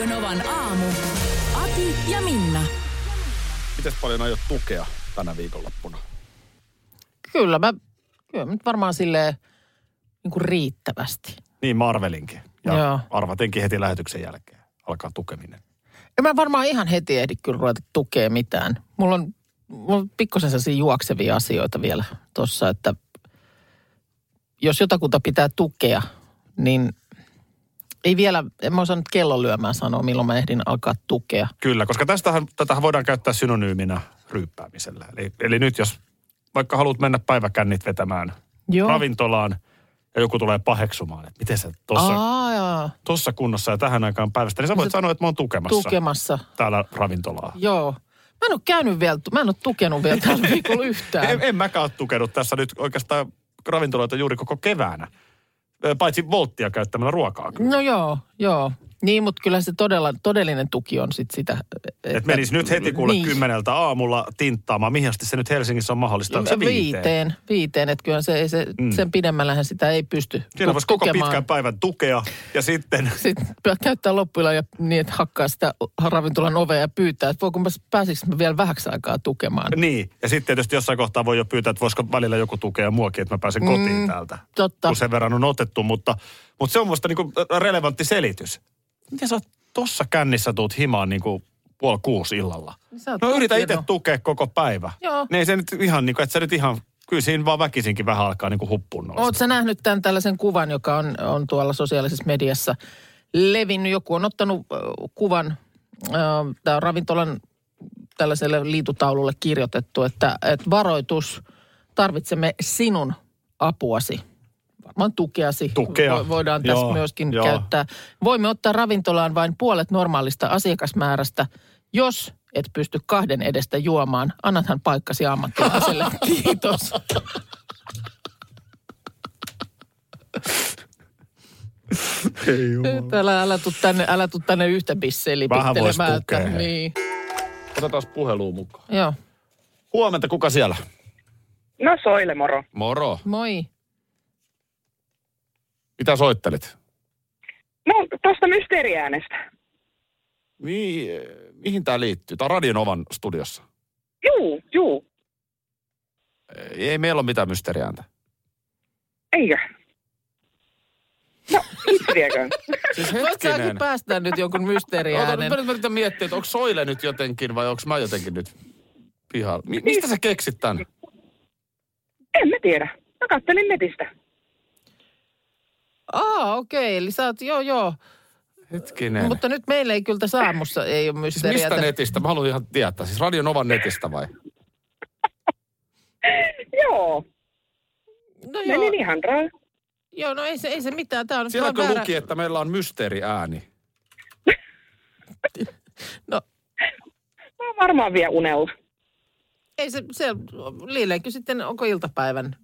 Radio Novan aamu. Ati ja Minna. Miten paljon aiot tukea tänä viikonloppuna? Kyllä mä, kyllä mä nyt varmaan silleen niin kuin riittävästi. Niin Marvelinkin. Ja Joo. arvatenkin heti lähetyksen jälkeen alkaa tukeminen. En mä varmaan ihan heti ehdi kyllä ruveta tukea mitään. Mulla on, mulla on pikkusen sellaisia juoksevia asioita vielä tuossa, että jos jotakuta pitää tukea, niin ei vielä, en mä osannut kellon lyömään sanoa, milloin mä ehdin alkaa tukea. Kyllä, koska tästähän, tätähän voidaan käyttää synonyyminä ryyppäämisellä. Eli, eli nyt jos vaikka haluat mennä päiväkännit vetämään Joo. ravintolaan ja joku tulee paheksumaan, että miten sä tuossa Aa, tossa kunnossa ja tähän aikaan päivästä, niin sä voit sanoa, että mä oon tukemassa tukemassa. täällä ravintolaa. Joo. Mä en ole käynyt vielä, mä en ole tukenut vielä tällä viikolla yhtään. En, en mäkään ole tukenut tässä nyt oikeastaan ravintoloita juuri koko keväänä. Paitsi volttia käyttämällä ruokaa. No joo, joo. Niin, mutta kyllä se todella, todellinen tuki on sit sitä. Että, Et menisi nyt heti kuule niin. kymmeneltä aamulla tinttaamaan. Mihin asti se nyt Helsingissä on mahdollista? Onko se viiteen? viiteen? Viiteen, että kyllä se, se Mm. sen pidemmällähän sitä ei pysty Siinä voisi koko pitkän päivän tukea ja sitten... Sitten käyttää loppuilla ja niin, että hakkaa sitä ravintolan ovea ja pyytää, että voiko mä, pääsikö mä vielä vähäksi aikaa tukemaan. Niin, ja sitten tietysti jossain kohtaa voi jo pyytää, että voisiko välillä joku tukea muakin, että mä pääsen kotiin Mm, täältä. totta. Kun sen verran on otettu, mutta, mutta se on musta niinku relevantti selitys. Miten sä tossa kännissä tuut himaan niinku puoli kuusi illalla? Sä oot No yritä itse tukea koko päivä. Joo. Niin se nyt ihan niinku, että sä nyt ihan, kyllä siinä vaan väkisinkin vähän alkaa niinku huppuun nousta. Oletko sä nähnyt tämän tällaisen kuvan, joka on, on tuolla sosiaalisessa mediassa levinnyt? Joku on ottanut äh, kuvan, äh, tämä on ravintolan tällaiselle liitutaululle kirjoitettu, että, että varoitus, tarvitsemme sinun apuasi. Varmaan tukeasi Tukea, vo- voidaan tässä joo, myöskin joo. käyttää. Voimme ottaa ravintolaan vain puolet normaalista asiakasmäärästä, jos et pysty kahden edestä juomaan. Annathan paikkasi ammattilaiselle. Kiitos. Nyt älä, älä tuu tänne, älä tuu tänne yhtä bisseen Vähän vois lipittelemään. että-. Niin. Otetaan puheluun mukaan. Joo, Huomenta, kuka siellä? No Soile, moro. Moro. moi. Mitä soittelit? No tuosta mysteeriäänestä. Mi- mihin tämä liittyy? Tämä on Radionovan studiossa. Juu, juu. Ei meillä ole mitään mysteeriääntä. Eikö? No, itse vieköön. Siis Voit säkin päästää nyt jonkun mysteeriäänen. Ota, mä yritän miettiä, että onko Soile nyt jotenkin vai onko mä jotenkin nyt pihalla. Mi- mistä sä keksit tän? En mä tiedä. Mä kattelin netistä. Aa, okei, eli sä oot, joo, joo. Hetkinen. Mutta nyt meillä ei kyllä tässä aamussa ei ole siis mysteeriä. mistä netistä? Mä haluan ihan tietää. Siis Radionovan netistä vai? Joo, No joo, menin ihan raa. joo, no ei se, ei se mitään. Tää on Sielläkö väärä... luki, että meillä on mysteeriääni? No, Mä oon varmaan vielä unella. ei se, se liileekö sitten, onko iltapäivän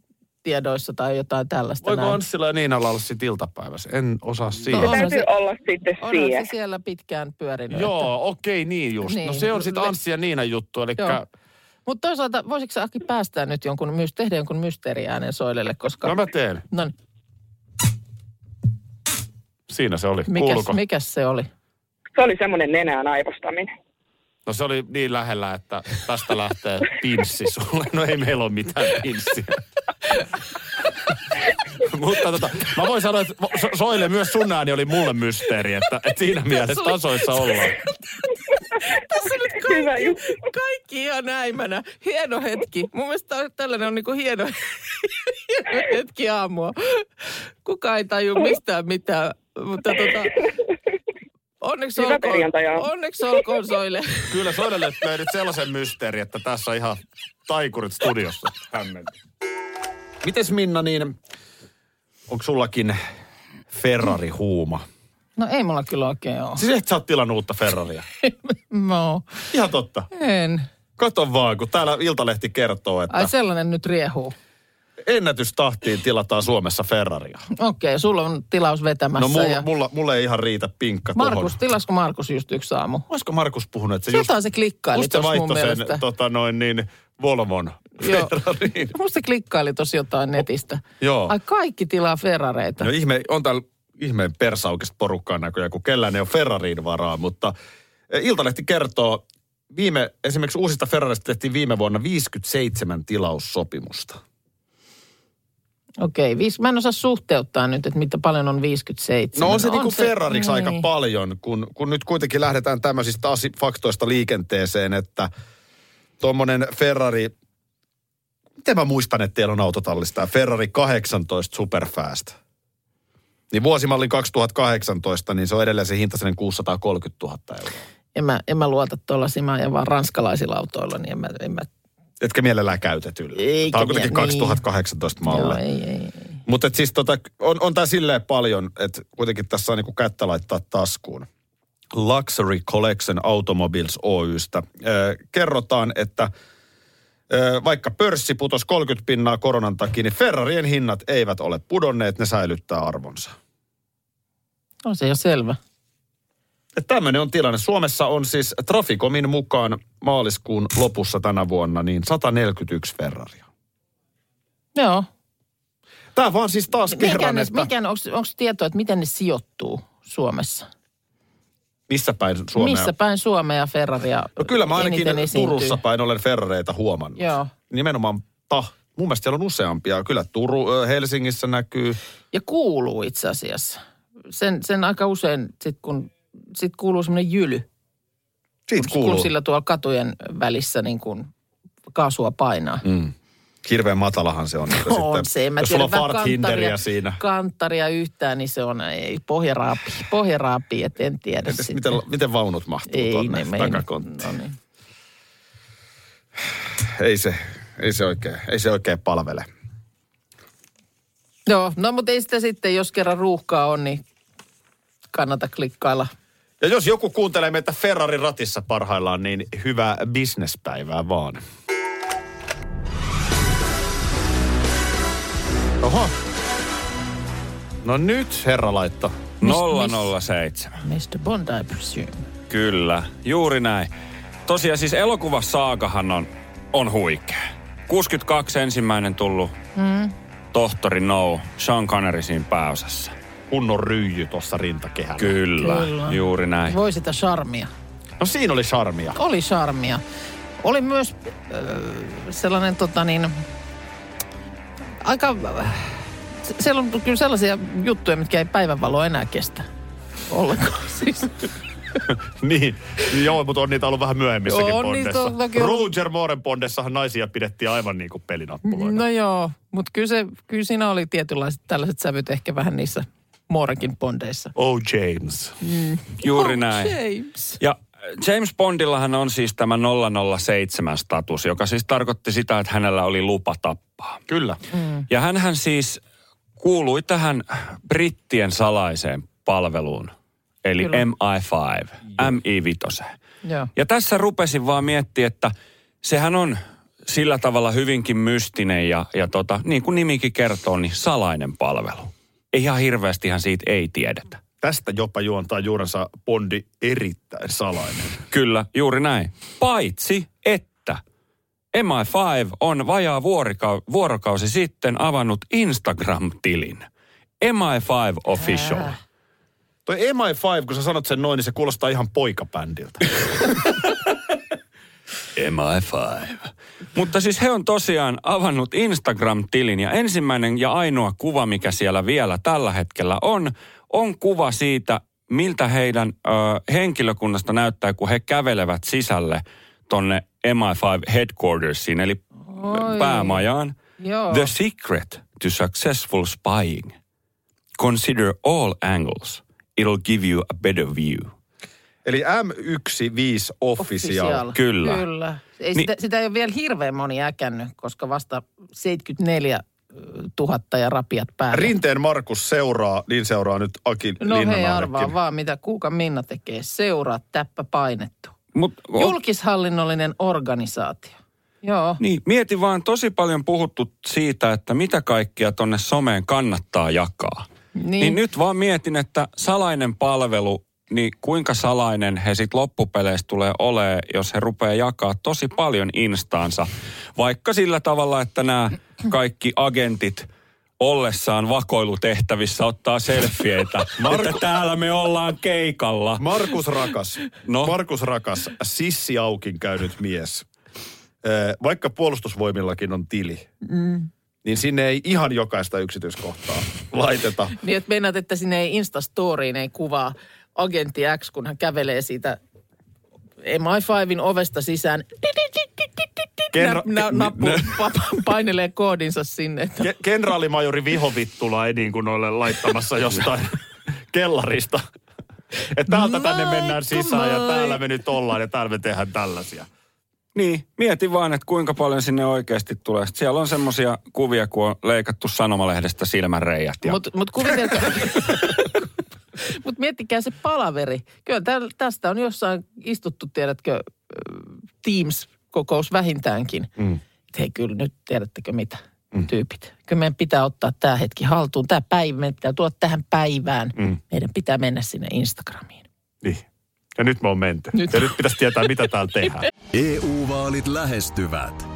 tiedoissa tai jotain tällaista Voiko näin? Anssilla ja Niinalla olla sitten iltapäivässä? En osaa siihen. No, Se onhan täytyy se- olla sitten Onhan siihen. se siellä pitkään pyörinyt. Joo, okei, niin just. Niin. No se on sitten Anssi ja Niinan juttu, eli Joo. Mutta toisaalta, voisitko sä Aki päästää nyt jonkun, myös tehdä jonkun mysteeriäänen soilelle, koska... no mä teen. No niin, Siinä se oli. mikäs, Kuuluko? mikäs se oli? Se oli semmoinen nenään aivostaminen. No se oli niin lähellä, että tästä lähtee pinssi sulle. No ei meillä ole mitään pinssiä. Mutta tota, mä voin sanoa, että so- Soile myös sun ääni oli mulle mysteeri, että, että siinä mielessä tasoissa ollaan. Tässä nyt Hyvä kaikki, kaikki ihan näimänä. Hieno hetki. Mun mielestä tällainen on niinku hieno, hieno hetki aamua. Kuka ei taju mistään mitään, mutta tota, onneksi Hyvä olkoon, perjantai aamu. onneksi olkoon Soile. Kyllä Soilelle löi nyt sellaisen mysteeri, että tässä on ihan taikurit studiossa. Hämmentä. Mites Minna, niin onko sullakin Ferrari-huuma? No ei mulla kyllä oikein ole. Siis et sä oot tilannut uutta Ferraria. No, Ihan totta. en. Kato vaan, kun täällä Iltalehti kertoo, että Ai sellainen nyt riehuu. Ennätystahtiin tilataan Suomessa Ferraria. Okei, sulla on tilaus vetämässä. No mulla, ja... mulla, mulla ei ihan riitä pinkka Markus, tohon. tilasko Markus just yksi aamu? Olisiko Markus puhunut, että se Se just, jotain se klikkaili just se vaihtoi sen mielestä. tota, noin niin, Volvon Joo. Ferrariin. Musta se klikkaili tossa jotain netistä. Joo. Ai kaikki tilaa Ferrareita. No ihme, on täällä ihmeen persaukista porukkaa näköjään, kun kellään ei ole Ferrariin varaa, mutta eh, Iltalehti kertoo, viime, esimerkiksi uusista Ferrarista tehtiin viime vuonna 57 tilaussopimusta. Okei, viis, mä en osaa suhteuttaa nyt, että mitä paljon on 57. No on se niinku se- Ferrariksi aika niin. paljon, kun, kun nyt kuitenkin lähdetään tämmöisistä asi- faktoista liikenteeseen, että tuommoinen Ferrari, miten mä muistan, että teillä on autotallissa tämä Ferrari 18 Superfast. Niin vuosimallin 2018, niin se on edelleen se hinta sellainen 630 000 euroa. En mä, en mä luota tuollaisia, mä ajan vaan ranskalaisilla autoilla, niin en mä, en mä Etkä mielellään käytetyllä. Eikä Tämä on kuitenkin mie- niin. 2018 joo, malli. ei, ei, ei. Mutta siis tota, on, on tämä silleen paljon, että kuitenkin tässä on niinku kättä laittaa taskuun. Luxury Collection Automobiles Oystä. Ö, kerrotaan, että ö, vaikka pörssi putosi 30 pinnaa koronan takia, niin Ferrarien hinnat eivät ole pudonneet, ne säilyttää arvonsa. On se jo selvä. Tämmöinen on tilanne. Suomessa on siis Traficomin mukaan maaliskuun lopussa tänä vuonna niin 141 Ferraria. Joo. Tämä vaan siis taas Mikä kerran, ne, että mikä, onko tietoa, että miten ne sijoittuu Suomessa? missä päin Suomea. Missä päin Suomea Ferraria No kyllä mä ainakin esiintyy? Turussa päin olen Ferrareita huomannut. Joo. Nimenomaan ta. Mun mielestä siellä on useampia. Kyllä Turu, Helsingissä näkyy. Ja kuuluu itse asiassa. Sen, sen aika usein, sit kun sit kuuluu semmoinen jyly, Siitä kun kuuluu. sillä tuolla katujen välissä niin kuin kaasua painaa. Mm. Hirveän matalahan se on. Että On sitten, se, en mä jos tiedä, sulla on fart siinä. kanttaria yhtään, niin se on ei, pohjaraapi, pohjaraapi, et en tiedä Entäs sitten. miten, miten vaunut mahtuu ei, tuonne ne takakonttiin? No niin. Ei se, ei se oikein, ei se oikein palvele. Joo, no mutta ei sitä sitten, jos kerran ruuhkaa on, niin kannata klikkailla. Ja jos joku kuuntelee meitä Ferrari ratissa parhaillaan, niin hyvää bisnespäivää vaan. Oho. No nyt, herra laitto. 007. Mr. Bond, I presume. Kyllä, juuri näin. Tosiaan siis elokuvasaakahan on, on huikea. 62 ensimmäinen tullut mm. tohtori No, Sean Connery siinä pääosassa. Kunnon ryijy tuossa rintakehällä. Kyllä, Kyllä. juuri näin. Voi sitä charmia. No siinä oli charmia. Oli charmia. Oli myös äh, sellainen tota niin, aika, äh, siellä on kyllä sellaisia juttuja, mitkä ei päivänvaloa enää kestä ollenkaan. Siis, niin, joo, mutta on niitä ollut vähän myöhemmissäkin On niitä bondessa. on toki ollut. Roger Mooren bondessahan naisia pidettiin aivan niin kuin pelinappuloina. no joo, mutta kyllä, se, kyllä siinä oli tietynlaiset tällaiset sävyt ehkä vähän niissä Moorenkin bondeissa. Oh James. Juuri Oh, näin. James. Ja James Bondillahan on siis tämä 007-status, joka siis tarkoitti sitä, että hänellä oli lupa tappaa. Kyllä. Ja hänhän siis kuului tähän brittien salaiseen palveluun, eli Kyllä. MI5, MI5. Joo. Ja tässä rupesin vaan miettimään, että sehän on sillä tavalla hyvinkin mystinen ja, ja tota, niin kuin nimikin kertoo, niin salainen palvelu. Ei ihan hirveästihan siitä ei tiedetä. Tästä jopa juontaa juurensa Bondi erittäin salainen. Kyllä, juuri näin. Paitsi, että MI5 on vajaa vuorika- vuorokausi sitten avannut Instagram-tilin. MI5 Official. Ää. Toi MI5, kun sä sanot sen noin, niin se kuulostaa ihan poikabändiltä. MI5. Mutta siis he on tosiaan avannut Instagram-tilin ja ensimmäinen ja ainoa kuva, mikä siellä vielä tällä hetkellä on, on kuva siitä, miltä heidän ö, henkilökunnasta näyttää, kun he kävelevät sisälle tonne MI5 headquartersiin, eli Oi. päämajaan. Joo. The secret to successful spying. Consider all angles. It'll give you a better view. Eli M15 Official. Kyllä. Kyllä. Ei Niin- sitä, sitä ei ole vielä hirveän moni äkännyt, koska vasta 74 tuhatta ja rapiat päälle. Rinteen Markus seuraa, niin seuraa nyt Aki no hei, arvaa vaan, mitä Kuukan Minna tekee. Seuraa täppä painettu. Mut, o- Julkishallinnollinen organisaatio. Joo. Niin, mieti vaan tosi paljon puhuttu siitä, että mitä kaikkia tonne someen kannattaa jakaa. Niin. Niin nyt vaan mietin, että salainen palvelu, niin kuinka salainen he sitten loppupeleissä tulee olemaan, jos he rupeaa jakaa tosi paljon instaansa. Vaikka sillä tavalla, että nämä kaikki agentit ollessaan vakoilutehtävissä ottaa selfieitä, että täällä me ollaan keikalla. Markus Rakas. No? Markus Rakas, Sissi Aukin käynyt mies. Vaikka puolustusvoimillakin on tili, mm. niin sinne ei ihan jokaista yksityiskohtaa laiteta. Niin, että meinaat, että sinne ei Instastoriin ei kuvaa agentti X, kun hän kävelee siitä MI5in ovesta sisään. Kerro- Nä, nä, nappu, pa- painelee koodinsa sinne. Että Ke- kenraalimajori Vihovittula ei niin kuin ole laittamassa jostain kellarista. Että täältä tänne mennään sisään ja täällä me nyt ollaan ja täällä me tehdään tällaisia. Niin, mieti vaan, että kuinka paljon sinne oikeasti tulee. Sitten siellä on semmoisia kuvia, kun on leikattu sanomalehdestä silmänreijät. Ja... Mutta mut kuvitelkaa, mutta miettikää se palaveri. Kyllä täl, tästä on jossain istuttu, tiedätkö, Teams-kokous vähintäänkin. Mm. Hei kyllä nyt tiedättekö mitä, mm. tyypit. Kyllä meidän pitää ottaa tämä hetki haltuun. Tämä päivä, meidän pitää tuoda tähän päivään. Mm. Meidän pitää mennä sinne Instagramiin. Niin. Ja nyt me on menty. Nyt. Ja nyt pitäisi tietää, mitä täällä tehdään. EU-vaalit lähestyvät.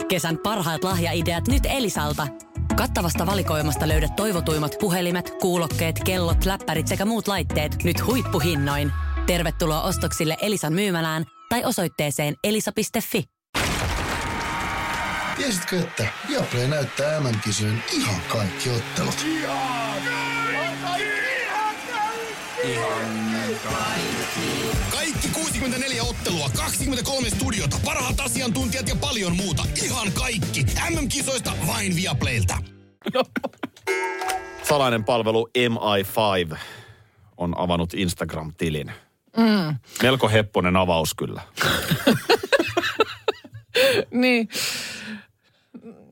Kesän parhaat lahjaideat nyt Elisalta. Kattavasta valikoimasta löydät toivotuimmat puhelimet, kuulokkeet, kellot, läppärit sekä muut laitteet nyt huippuhinnoin. Tervetuloa ostoksille Elisan myymälään tai osoitteeseen elisa.fi. Tiesitkö, että Viaplay näyttää MM-kisojen ihan kaikki ottelut? Kaikki 64 ottelua, 23 studiota, parhaat asiantuntijat ja paljon muuta. Ihan kaikki. MM-kisoista vain Viaplaylta. Salainen palvelu MI5 on avannut Instagram-tilin. Mm. Melko hepponen avaus kyllä. Niin.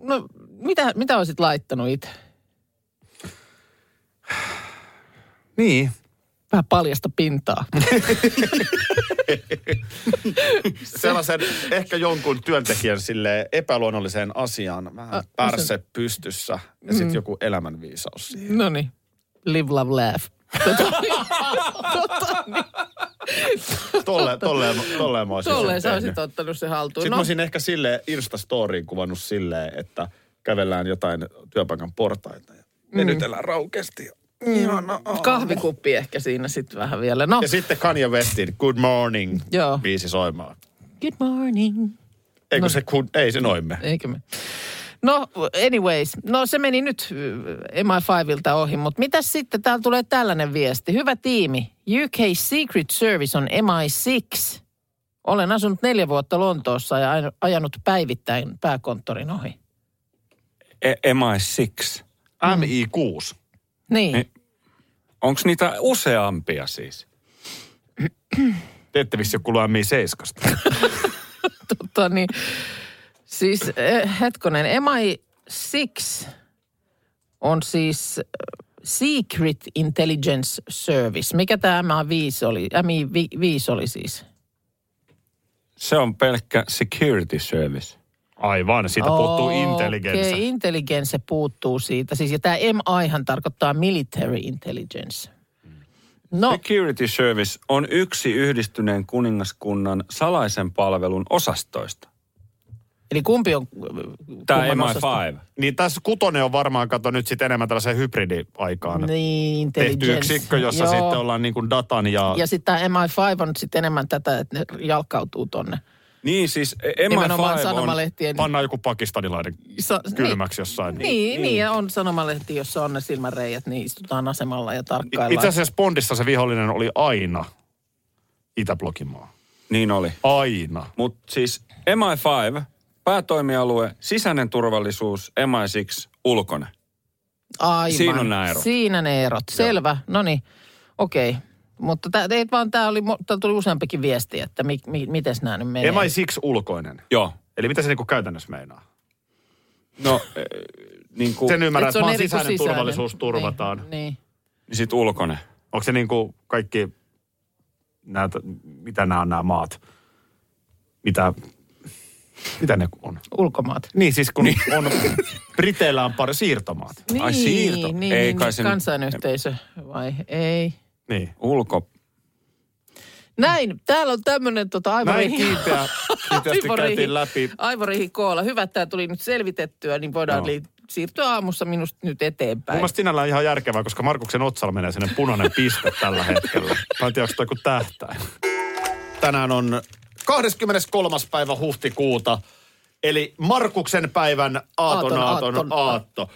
No, mitä, mitä olisit laittanut itse? Niin. Vähän paljasta pintaa. Sellaisen ehkä jonkun työntekijän sille epäluonnolliseen asiaan. Vähän pärse pystyssä ja sitten joku elämänviisaus siihen. No niin. Live, love, laugh. Tolle, tolleen, tolleen mä olisin Tolleen sen sä olisit ottanut se haltuun. Sitten No, mä olisin ehkä sille Insta-storiin kuvannut silleen, että kävellään jotain työpaikan portaita ja venytellään raukeasti. Ja, ihana aamu. kahvikuppi ehkä siinä sitten vähän vielä. No, Ja sitten Kanye Westin Good Morning Joo. biisi soimaan. good morning. Eikö No. se, kun, ei se noin mene. Eikö me? No, anyways. No se meni nyt äh, MI5ilta ohi, mutta mitä sitten? Täällä tulee tällainen viesti. Hyvä tiimi. UK Secret Service on MI6. Olen asunut neljä vuotta Lontoossa ja aj- ajanut päivittäin pääkonttorin ohi. E- MI6. MI6. Niin. Niin. Onko niitä useampia siis? Te ette vissi kuulua MI7. Tota, niin, siis eh, hetkonen, MI6 on siis eh, Secret Intelligence Service. Mikä tämä MI5 oli? MI5 oli siis? Se on pelkkä security service. Aivan, siitä puuttuu Okei, intelligence. intelligence puuttuu siitä. Siis, ja tämä MIhan tarkoittaa military intelligence. No, Security Service on yksi yhdistyneen kuningaskunnan salaisen palvelun osastoista. eli kumpi on Tämä kumman osasto? MI5. Niin tässä kutonen on varmaan, kato nyt sitten enemmän tällaiseen hybridiaikaan Niin, tehty intelligence. yksikkö, jossa Joo. sitten ollaan niin kuin datan ja... Ja sitten tämä MI5 on sitten enemmän tätä, että ne jalkautuu tonne Niin siis MI5 Nimenomaan on... sanomalehtien. Pannaan joku pakistanilainen Sa- kylmäksi jossain. Niin, niin, niin, ja on sanomalehti, jossa on ne silmäreijät, niin istutaan asemalla ja tarkkaillaan. Itse asiassa Bondissa se vihollinen oli aina Itäblogin maa. Niin oli. Aina. Mutta siis MI5, päätoimialue, sisäinen turvallisuus, MI6, ulkone. Aivan. Siinä on nämä erot. Siinä ne erot. Selvä. No niin, okei. Mutta tää, ei vaan tämä oli, tää tuli useampikin viesti, että mi, mi, miten nämä nyt menee. MI6 ulkoinen. Joo. Eli mitä se niinku käytännössä meinaa? No, äh, niin kuin, Sen ymmärrän, Et se että on maan kuin sisäinen sisäinen. turvallisuus turvataan. Niin, niin. sit ulkone. Onko se niinku kaikki, näitä, mitä nämä on nämä maat? Mitä, mitä ne on? Ulkomaat. Niin siis kun on, Briteillä on pari siirtomaat. Niin, Ai siirto. Niin, Ei niin, kai niin, se nyt- kansainyhteisö vai ei? Niin. Ulko. Näin, täällä on tämmöinen tota, aivan Näin kiinteä, kiinteästi käytiin läpi. Aivorihi koolla. Hyvä, että tämä tuli nyt selvitettyä, niin voidaan Joo. li- siirtyä aamussa minusta nyt Mun eteenpäin. mielestä sinällään ihan järkevää, koska Markuksen otsalla menee sinne punainen piste tällä hetkellä. Mä en tiedä, onko toi joku tähtäin. Tänään on 23. päivä huhtikuuta, eli Markuksen päivän aaton Aaton, aaton, aaton. aatto.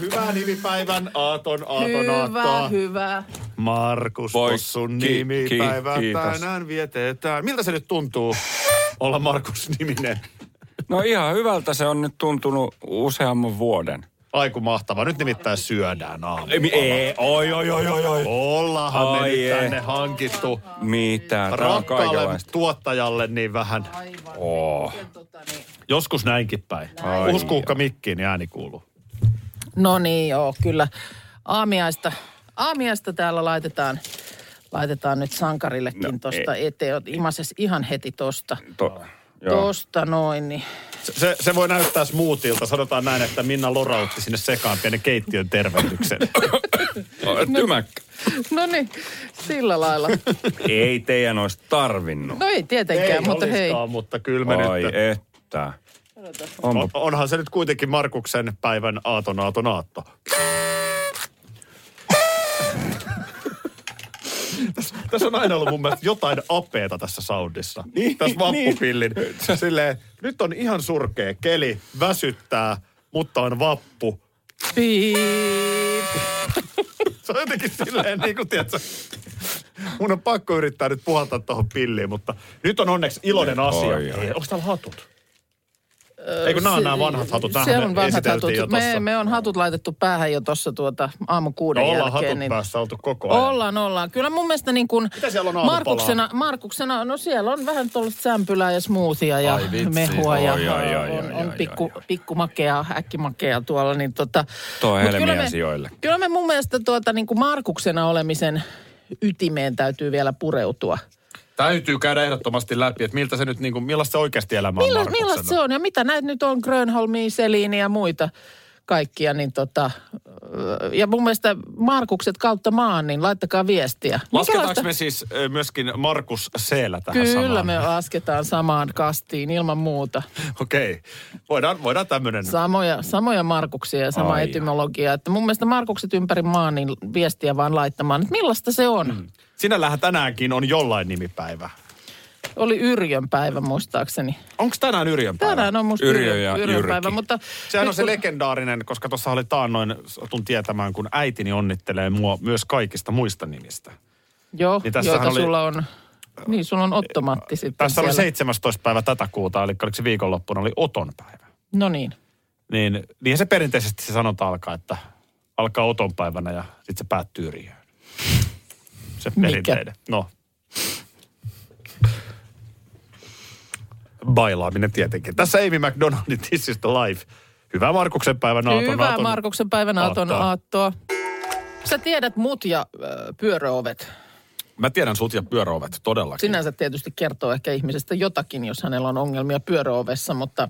Hyvää nimipäivän aaton aaton hyvä, hyvä. Markus ki- kiitos. tänään vietetään. Miltä se nyt tuntuu olla Markus niminen? No ihan hyvältä se on nyt tuntunut useamman vuoden. Aiku mahtavaa. Nyt nimittäin syödään aamulla. Ei, oi, oi, oi, oi, oi. Ollaanhan me nyt tänne hankittu Mitä? Rakkaalle tuottajalle niin vähän. Aivan. Oh. Joskus näinkin päin. Ai Puhus kuukka mikkiin, niin ääni kuuluu. No niin, joo, kyllä. Aamiaista, aamiaista täällä laitetaan, laitetaan nyt sankarillekin No, no, tosta eteen. Imases ihan heti tosta. To, joo. Tosta noin, niin. Se, se, se voi näyttää smoothilta. Sanotaan näin, että Minna lorautti sinne sekaan pienen keittiön tervehdyksen. Tymäkkä. No niin, sillä lailla. Ei teidän olisi tarvinnut. No ei tietenkään, Ei mutta hei. mutta kyllä me Ai nyt. että. On, On, onhan se nyt kuitenkin Markuksen päivän aaton aaton aatto. tässä, tässä on aina ollut mun mielestä jotain apeeta tässä soundissa. Niin, tässä vappupillin. Silleen, nyt on ihan surkea keli, väsyttää, mutta on vappu. Piip. Se on jotenkin silleen niin kuin, tiedätkö, mun on pakko yrittää nyt puhaltaa tuohon pilliin, mutta nyt on onneksi iloinen Oi, asia. oi. Onko täällä hatut? Eikö nämä on nämä vanhat hatut? Se Nämähän on me vanhat hatut. Me, me on hatut laitettu päähän jo tuossa tuota aamu kuuden No, ollaan jälkeen. hatut niin päässä oltu koko ajan. Ollaan, ollaan. Kyllä mun mielestä niin kuin Mitä siellä on? Markuksena, Markuksena, no siellä on vähän tuollaista sämpylää ja smoothia ja Ai vitsi. mehua ja Oi, oi, oi, on, oi, on pikku, oi. pikkumakea, äkkimakea tuolla. Niin tota, Tuo on mut kyllä helmiä me- sijoille. Kyllä me mun mielestä tuota niin kuin Markuksena olemisen ytimeen täytyy vielä pureutua. Täytyy käydä ehdottomasti läpi, että miltä se nyt, niin kuin, millaista se oikeasti elämä on Milla, millaista se on ja mitä näitä nyt on, Grönholmia, Seliini ja muita kaikkia, niin tota, ja mun mielestä Markukset kautta maan, niin laittakaa viestiä. Lasketaanko me siis myöskin Markus Seelä tähän Kyllä samaan? me lasketaan samaan kastiin ilman muuta. Okei, voidaan, voidaan tämmöinen. Samoja, samoja Markuksia ja sama Ai etymologia. Että mun mielestä Markukset ympäri maan, niin viestiä vaan laittamaan. Että millaista se on? Mm. Sinällähän tänäänkin on jollain nimipäivä. Oli Yrjön päivä muistaakseni. Onko tänään Yrjön päivä? Tänään on musta Yrjö ja Yrjön päivä, mutta... Sehän on se kun- legendaarinen, koska tuossa oli taannoin, satun tietämään, kun äitini onnittelee mua myös kaikista muista nimistä. Joo, Niin joita oli- sulla on... Niin, sulla on Ottomatti sitten Tässä oli siellä. 17. päivä tätä kuuta, eli oliko se viikonloppuna, oli Oton päivä. No niin. Niin, niin se perinteisesti se sanonta alkaa, että alkaa Oton päivänä ja sitten se päättyy Riöön. Se Mikä? perinteinen. No. Bailaaminen tietenkin. Tässä Amy McDonaldin This is the Life. Hyvää Markuksen päivän aaton. Hyvää aaton. Markuksen päivän aaton aattoa. aattoa. Sä tiedät mut ja äh, pyöröovet. Mä tiedän sut ja pyöräovet, todellakin. Sinänsä tietysti kertoo ehkä ihmisestä jotakin, jos hänellä on ongelmia pyöröovessa, mutta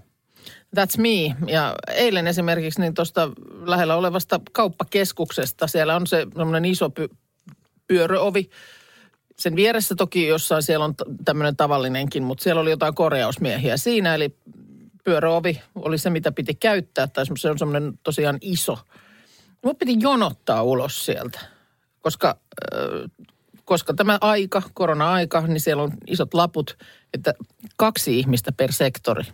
that's me. Ja eilen esimerkiksi niin tuosta lähellä olevasta kauppakeskuksesta, siellä on se semmoinen iso py- pyöröovi. Sen vieressä toki jossain siellä on tämmöinen tavallinenkin, mutta siellä oli jotain korjausmiehiä siinä, eli pyöröovi oli se, mitä piti käyttää, tai se on semmoinen tosiaan iso. Mun piti jonottaa ulos sieltä, koska äh, koska tämä aika, korona-aika, niin siellä on isot laput, että kaksi ihmistä per sektori.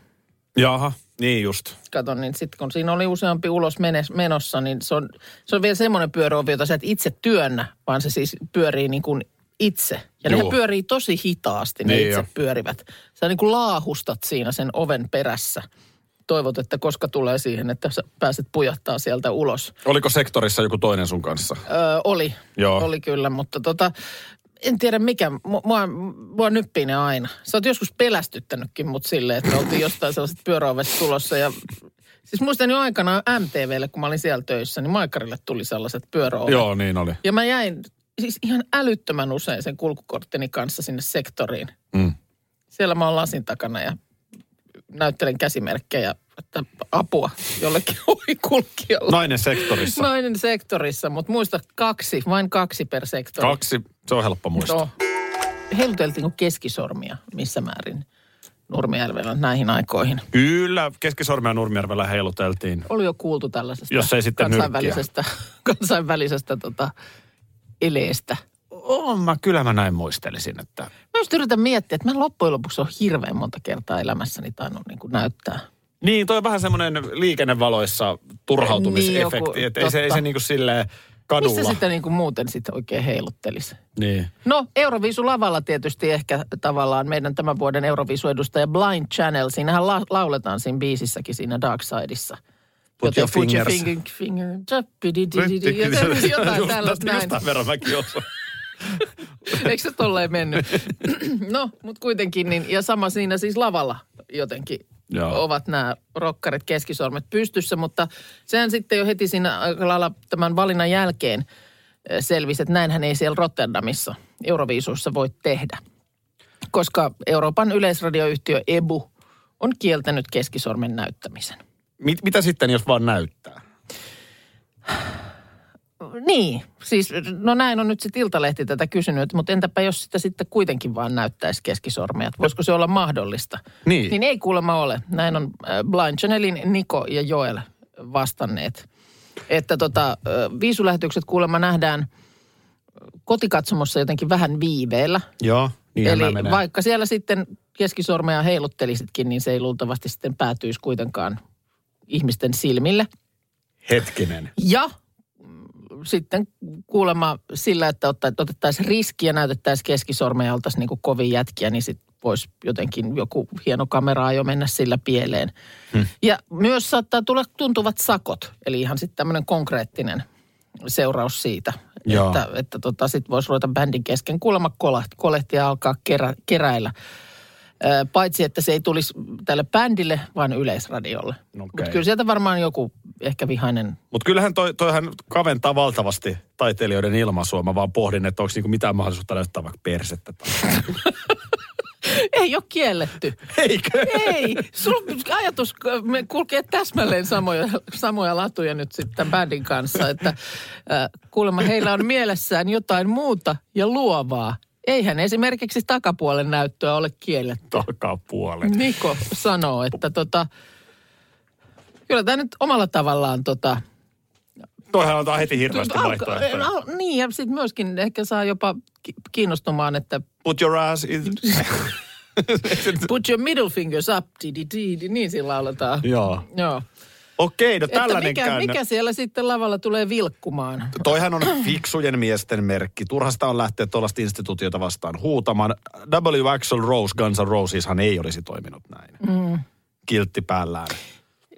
Jaha, niin just. Kato, niin sitten kun siinä oli useampi ulos menes, menossa, niin se on, se on vielä semmoinen pyöröovi, jota sä et itse työnnä, vaan se siis pyörii niin kuin itse. Ja Joo. ne pyörii tosi hitaasti, ne Niin itse jo. pyörivät. Sä niin kuin laahustat siinä sen oven perässä. Toivot, että koska tulee siihen, että sä pääset pujahtaa sieltä ulos. Oliko sektorissa joku toinen sun kanssa? Öö, oli, Joo. oli kyllä, mutta tota, en tiedä mikä, Mu- mua, mua nyppii ne aina. Sä oot joskus pelästyttänytkin mut silleen, että oltiin jostain sellaisesta pyöräovesta tulossa ja Siis muistan jo aikanaan MTVlle, kun mä olin siellä töissä, niin Maikarille tuli sellaiset pyöräovet. Joo, niin oli. Ja mä jäin siis ihan älyttömän usein sen kulkukorttini kanssa sinne sektoriin. Mm. Siellä mä oon lasin takana ja näyttelen käsimerkkejä, että apua jollekin ohikulkijalle. Nainen sektorissa. Nainen sektorissa, mutta muista kaksi, vain kaksi per sektori. Kaksi, se on helppo muistaa. Joo. Heiluteltiinko keskisormia missä määrin Nurmijärvellä näihin aikoihin? Kyllä, Keskisormea Nurmijärvellä heiluteltiin. Oli jo kuultu tällaisesta Jos ei sitten kansainvälisestä, kansainvälisestä tota, eleestä. On mä, kyllä mä näin muistelisin, että... Mä just yritän miettiä, että mä loppujen lopuksi on hirveän monta kertaa elämässäni tainnut niin kuin näyttää. Niin, toi on vähän semmoinen liikennevaloissa turhautumisefekti, Niin, että ei se, ei se totta. niinku silleen kadulla. Missä sitä niin kuin muuten sitten oikein heiluttelisi? Niin. No, Euroviisu-lavalla tietysti ehkä tavallaan meidän tämän vuoden Euroviisu-edustaja Blind Channel. Siinähän la- lauletaan siinä biisissäkin siinä Dark Sideissa. Put your put your fingers. finger, finger, jotain, tällaista näin. Jostain verran mäkin osaan. Eikö se tolleen mennyt? no, mutta kuitenkin, niin, ja sama siinä siis lavalla jotenkin Joo. ovat nämä rokkarit keskisormet pystyssä, mutta sehän sitten jo heti siinä aika lailla tämän valinnan jälkeen eh, selvisi, että näinhän ei siellä Rotterdamissa Euroviisuissa voi tehdä. Koska Euroopan yleisradioyhtiö EBU on kieltänyt keskisormen näyttämisen. Mit, mitä sitten, jos vaan näyttää? Niin, siis no näin on nyt sitten Iltalehti tätä kysynyt, mutta entäpä jos sitä sitten kuitenkin vaan näyttäisi keskisormea, että voisiko se olla mahdollista? Niin. Niin ei kuulemma ole. Näin on äh, Blind Channelin Niko ja Joel vastanneet. Että tota, äh, viisulähetykset kuulemma nähdään kotikatsomossa jotenkin vähän viiveellä. Joo, niinhän Eli menee. vaikka siellä sitten keskisormea heiluttelisitkin, niin se ei luultavasti sitten päätyisi kuitenkaan ihmisten silmille. Hetkinen. Ja sitten kuulemma sillä, että otettaisiin riski ja näytettäisiin keskisormeja ja oltaisiin niin kovin jätkiä, niin sitten voisi jotenkin joku hieno kamera jo mennä sillä pieleen. Hmm. Ja myös saattaa tulla tuntuvat sakot, eli ihan sitten tämmöinen konkreettinen seuraus siitä, Joo. että, että tota, sitten voisi ruveta bändin kesken kuulemma kolehti, kolehti ja alkaa kerä, keräillä. Paitsi, että se ei tulisi tälle bändille, vaan yleisradiolle. Okei. Mutta kyllä sieltä varmaan joku ehkä vihainen Mutta kyllähän toi, toihan kaventaa valtavasti taiteilijoiden ilmaisua. Mä vaan pohdin, että onko niinku mitään mahdollisuutta näyttää vaikka persettä. Ei ole kielletty. Eikö? Ei. Sul ajatus me kulkee täsmälleen samoja, samoja latuja nyt sitten tämän bändin kanssa, että äh, kuulemma heillä on mielessään jotain muuta ja luovaa. Eihän esimerkiksi takapuolen näyttöä ole kielletty. Takapuolen. Niko sanoo, että tota, kyllä tämä nyt omalla tavallaan tota, Toihan antaa heti hirveästi vaihtoehtoja. al- niin ja sitten myöskin ehkä saa jopa ki- kiinnostumaan, että Put your ass in... put your middle fingers up, di, di, di, di, niin sillä lauletaan. Joo. Joo. Okei, no Että tällainen mikä, mikä siellä sitten lavalla tulee vilkkumaan? Toihan on fiksujen miesten merkki. Turhasta on lähteä tuollaista instituutiota vastaan huutamaan. W. Axel Rose, Guns N' Roseshan ei olisi toiminut näin. Mm. Kiltti päällään.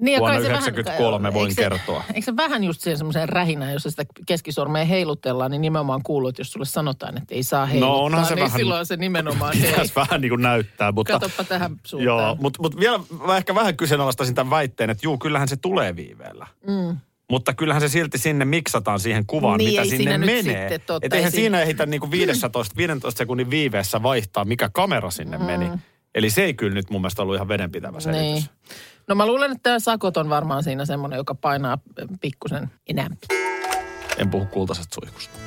Niin, Vuonna kai se 93 voin eikö se, kertoa. Eikö se vähän just siihen semmoiseen rähinään, jos sitä keskisormea heilutellaan, niin nimenomaan kuuluu, että jos sulle sanotaan, että ei saa heiluttaa, No, onhan se niin vähän- silloin se nimenomaan ei. Vähän niin kuin näyttää, mutta... Katoppa tähän suuntaan. Joo, mutta mut vielä mä ehkä vähän kyseenalaistaisin tämän väitteen, että juu, kyllähän se tulee viiveellä. Mm. Mutta kyllähän se silti sinne miksataan siihen kuvaan, Niin, mitä ei sinne menee. sitten totta, ei eihän siinä- siinä ehitä niin kuin 15, 15 sekunnin viiveessä vaihtaa, mikä kamera sinne mm. meni. Eli se ei kyllä nyt mun mielestä ollut ihan vedenpitävä selitys. Niin. No mä luulen, että tämä sakot on varmaan siinä semmoinen, joka painaa pikkusen enämpi. En puhu kultaisesta suihkusta.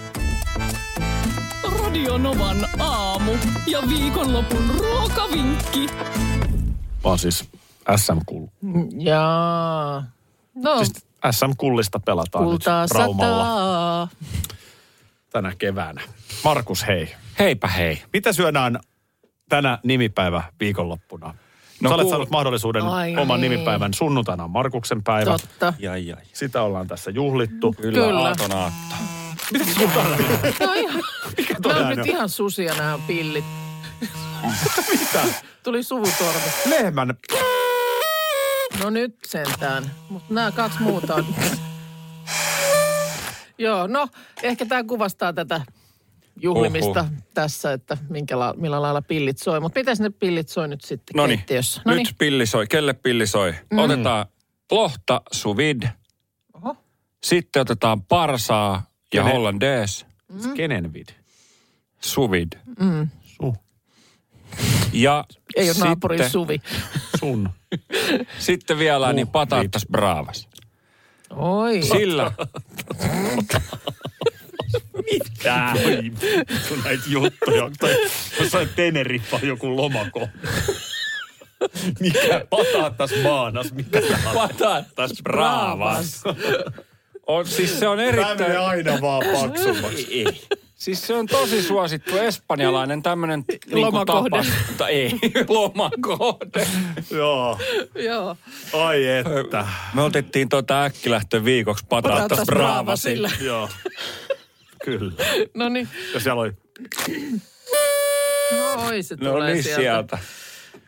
Radio Novan aamu ja viikonlopun ruokavinkki. Vaan siis SM-kull. Jaa. No, Siis SM-kullista pelataan kultaa nyt Raumalla. sataa. tänä keväänä. Markus, hei. Heipä hei. Mitä syödään tänä nimipäivä viikonloppuna? No, Sä olet kuul- saanut mahdollisuuden Ai oman niin. nimipäivän sunnuntaina on Markuksen päivä. Totta. Jai, jai. Sitä ollaan tässä juhlittu. Kyllä, Kyllä. aaton aatto. No ihan, toi nämä on nyt ihan susia nämä pillit. Tuli suvutorvi. Lehmän. No nyt sentään. Mutta nämä kaksi muuta on... Joo, no ehkä tämä kuvastaa tätä juhlimista Huhhuh. tässä, että minkä la, millä lailla pillit soi. Mutta miten ne pillit soi nyt sitten Noniin, keittiössä? nyt pilli soi. Kelle pilli soi? Mm. Otetaan lohta suvid. Oho. Sitten otetaan parsaa ja Kenen? hollandaise. Kenen vid? Suvid. Su. Ja Ei ole naapurin sitten, suvi. Sun. sitten vielä niin pataattas bravas. Oi. Sillä, Tää on näitä juttuja. Tai jossain Teneriffa joku lomako. Mikä pataattas maanas, mikä tää on? pataattas bravas. On, siis se on erittäin... menee aina vaan paksummaksi. Ei. Siis se on tosi suosittu espanjalainen tämmönen niinku Lomakohde. tapa. Tai ei, lomakohde. Joo. Joo. Ai että. Me otettiin tuota äkkilähtö viikoksi pataattas Pataattas bravasille. bravasille. Joo. Kyllä. No niin. Ja siellä oli No oi, se No tulee niin sieltä. sieltä.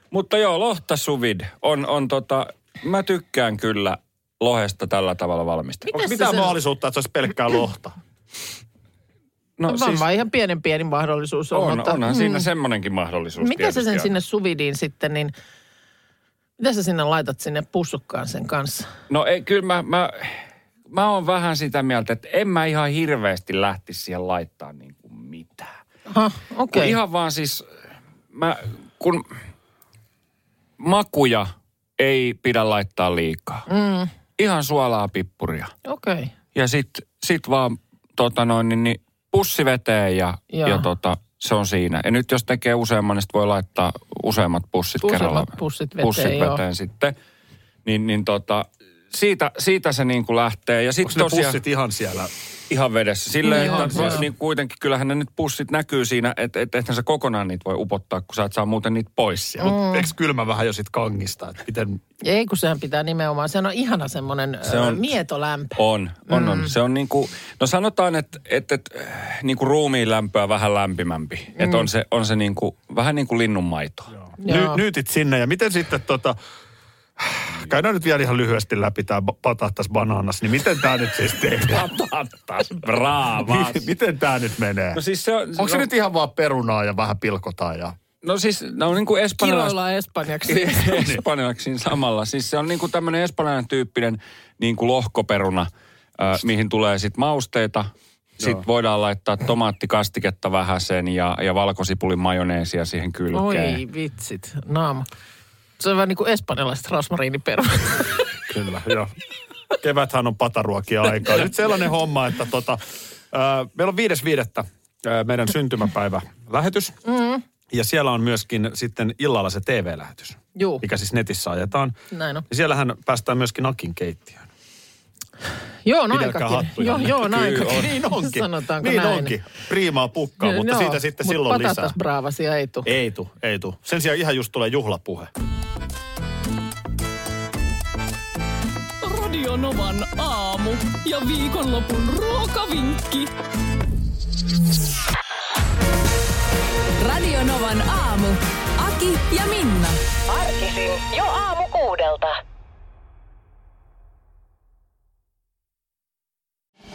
Mutta joo, lohta suvid on, on tota, mä tykkään kyllä lohesta tällä tavalla valmistaa. Onko mitään sen- mahdollisuutta, että se olisi pelkkää lohta? No No, varmaan ihan pienen pieni mahdollisuus on, on, mutta... onhan siinä semmonenkin mahdollisuus Miten sä sen sinne suvidiin sitten, niin... Mitä sä sinne laitat sinne pussukkaan sen kanssa? No ei, kyllä mä, mä, mä oon vähän sitä mieltä, että en mä ihan hirveästi lähtisi siihen laittaa niin kuin mitään. Aha, Kun okei. Okay. ihan vaan siis, mä, kun makuja ei pidä laittaa liikaa. Mm, Ihan suolaa pippuria. okei. Okay. Ja sit, sit vaan tota noin, niin, niin pussi veteen ja, Joo. ja tota, se on siinä. Ja nyt jos tekee useamman, niin voi laittaa useammat pussit Useammat kerralla. pussit veteen, pussit joo. veteen sitten. Niin, niin tota, siitä, siitä se niin kuin lähtee. Ja ne tosiaan pussit ihan siellä? ihan vedessä. Silleen, Joo, että joo. niin kuitenkin kyllähän ne nyt pussit näkyy siinä, että et, ethän sä kokonaan niitä voi upottaa, kun sä et saa muuten niitä pois sieltä. Mut eikö kylmä vähän jo sit kangista? Että miten, Ei, kun sehän pitää nimenomaan. Se on ihana semmoinen Se on- mietolämpö. On, on, Mm. on. Se on niin kuin, no sanotaan, että, että, että äh, niin kuin ruumiin lämpöä vähän lämpimämpi. Mm. Että on se, on se niin kuin, vähän niin kuin linnunmaito. ny, Joo. nyytit sinne ja miten sitten tota... Käydään nyt vielä ihan lyhyesti läpi tämä patattas bananas, niin miten tämä nyt siis tehdään? Patattas, bravas. miten tämä nyt menee? No siis se on, Onko se no, nyt ihan vaan perunaa ja vähän pilkotaan ja... No siis ne on niin kuin. Kiroillaan espanjaksi. espanjalaksi siinä samalla. Siis se on niin kuin tämmöinen espanjalainen tyyppinen niin kuin lohkoperuna, äh, mihin tulee sitten mausteita. Sitten voidaan laittaa tomaattikastiketta vähän sen ja, ja valkosipulin majoneesia siihen kylkeen. Oi vitsit, naama. Se on vähän niin kuin espanjalaiset rasmariiniperunat. Kyllä, joo. Keväthän on pataruokia aikaa. Nyt sellainen homma, että tota, ää, meillä on viides viidettä ää, meidän syntymäpäivä lähetys. Mm. Ja siellä on myöskin sitten illalla se TV-lähetys, Juu, mikä siis netissä ajetaan. näin on. Ja siellähän päästään myöskin Akin keittiöön. Joo, on Pidelkää aikakin. Joo, joo, on aikakin. on. Niin onkin. Sanotaanko niin näin? onkin. Priimaa pukkaa, mutta Joo, siitä sitten mut silloin patatas lisää. bravasia ei tule. Ei tu, ei tu. Sen sijaan ihan just tulee juhlapuhe. Radio Novan aamu ja viikonlopun ruokavinkki. Radio Novan aamu. Aki ja Minna. Arkisin jo aamu kuudelta.